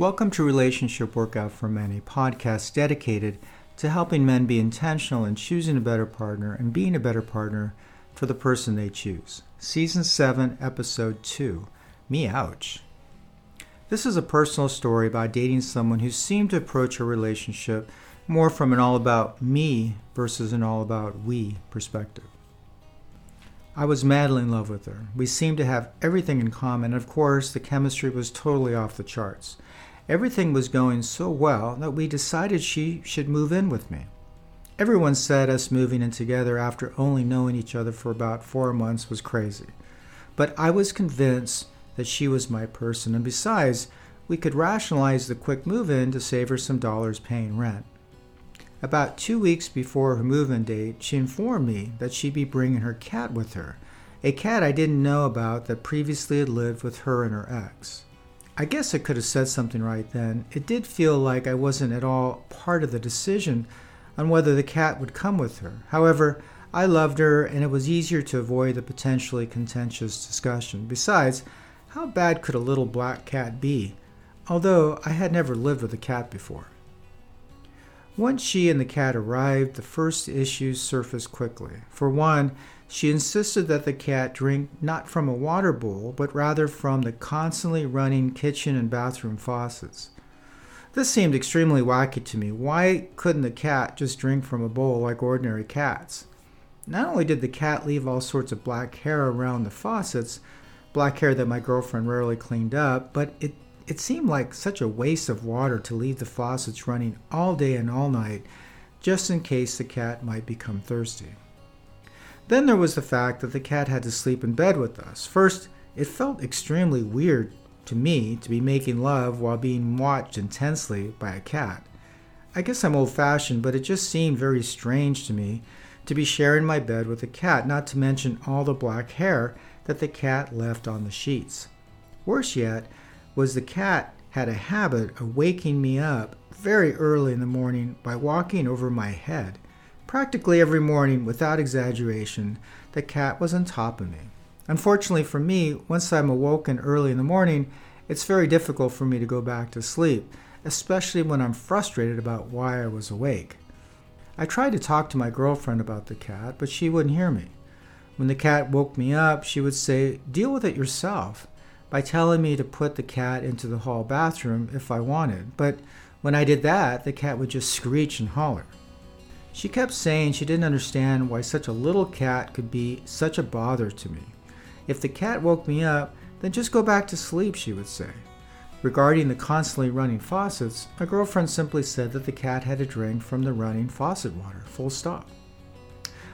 Welcome to Relationship Workout for Men, a podcast dedicated to helping men be intentional in choosing a better partner and being a better partner for the person they choose. Season 7, Episode 2 Me Ouch. This is a personal story about dating someone who seemed to approach a relationship more from an all about me versus an all about we perspective. I was madly in love with her. We seemed to have everything in common. Of course, the chemistry was totally off the charts. Everything was going so well that we decided she should move in with me. Everyone said us moving in together after only knowing each other for about four months was crazy. But I was convinced that she was my person, and besides, we could rationalize the quick move in to save her some dollars paying rent. About two weeks before her move in date, she informed me that she'd be bringing her cat with her, a cat I didn't know about that previously had lived with her and her ex. I guess I could have said something right then. It did feel like I wasn't at all part of the decision on whether the cat would come with her. However, I loved her, and it was easier to avoid the potentially contentious discussion. Besides, how bad could a little black cat be? Although I had never lived with a cat before. Once she and the cat arrived, the first issues surfaced quickly. For one, she insisted that the cat drink not from a water bowl, but rather from the constantly running kitchen and bathroom faucets. This seemed extremely wacky to me. Why couldn't the cat just drink from a bowl like ordinary cats? Not only did the cat leave all sorts of black hair around the faucets, black hair that my girlfriend rarely cleaned up, but it it seemed like such a waste of water to leave the faucets running all day and all night just in case the cat might become thirsty. Then there was the fact that the cat had to sleep in bed with us. First, it felt extremely weird to me to be making love while being watched intensely by a cat. I guess I'm old fashioned, but it just seemed very strange to me to be sharing my bed with a cat, not to mention all the black hair that the cat left on the sheets. Worse yet, was the cat had a habit of waking me up very early in the morning by walking over my head. Practically every morning, without exaggeration, the cat was on top of me. Unfortunately for me, once I'm awoken early in the morning, it's very difficult for me to go back to sleep, especially when I'm frustrated about why I was awake. I tried to talk to my girlfriend about the cat, but she wouldn't hear me. When the cat woke me up, she would say, Deal with it yourself by telling me to put the cat into the hall bathroom if I wanted, but when I did that, the cat would just screech and holler. She kept saying she didn't understand why such a little cat could be such a bother to me. If the cat woke me up, then just go back to sleep, she would say. Regarding the constantly running faucets, my girlfriend simply said that the cat had to drink from the running faucet water, full stop.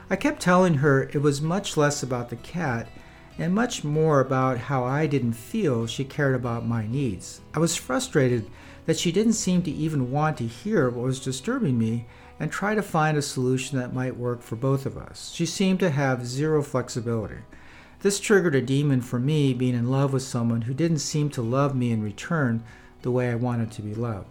I kept telling her it was much less about the cat and much more about how I didn't feel she cared about my needs. I was frustrated that she didn't seem to even want to hear what was disturbing me and try to find a solution that might work for both of us. She seemed to have zero flexibility. This triggered a demon for me being in love with someone who didn't seem to love me in return the way I wanted to be loved.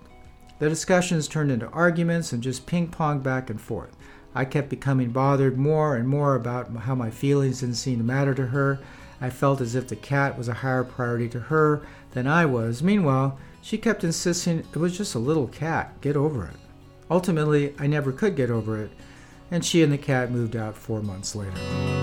The discussions turned into arguments and just ping pong back and forth. I kept becoming bothered more and more about how my feelings didn't seem to matter to her. I felt as if the cat was a higher priority to her than I was. Meanwhile, she kept insisting it was just a little cat, get over it. Ultimately, I never could get over it, and she and the cat moved out four months later.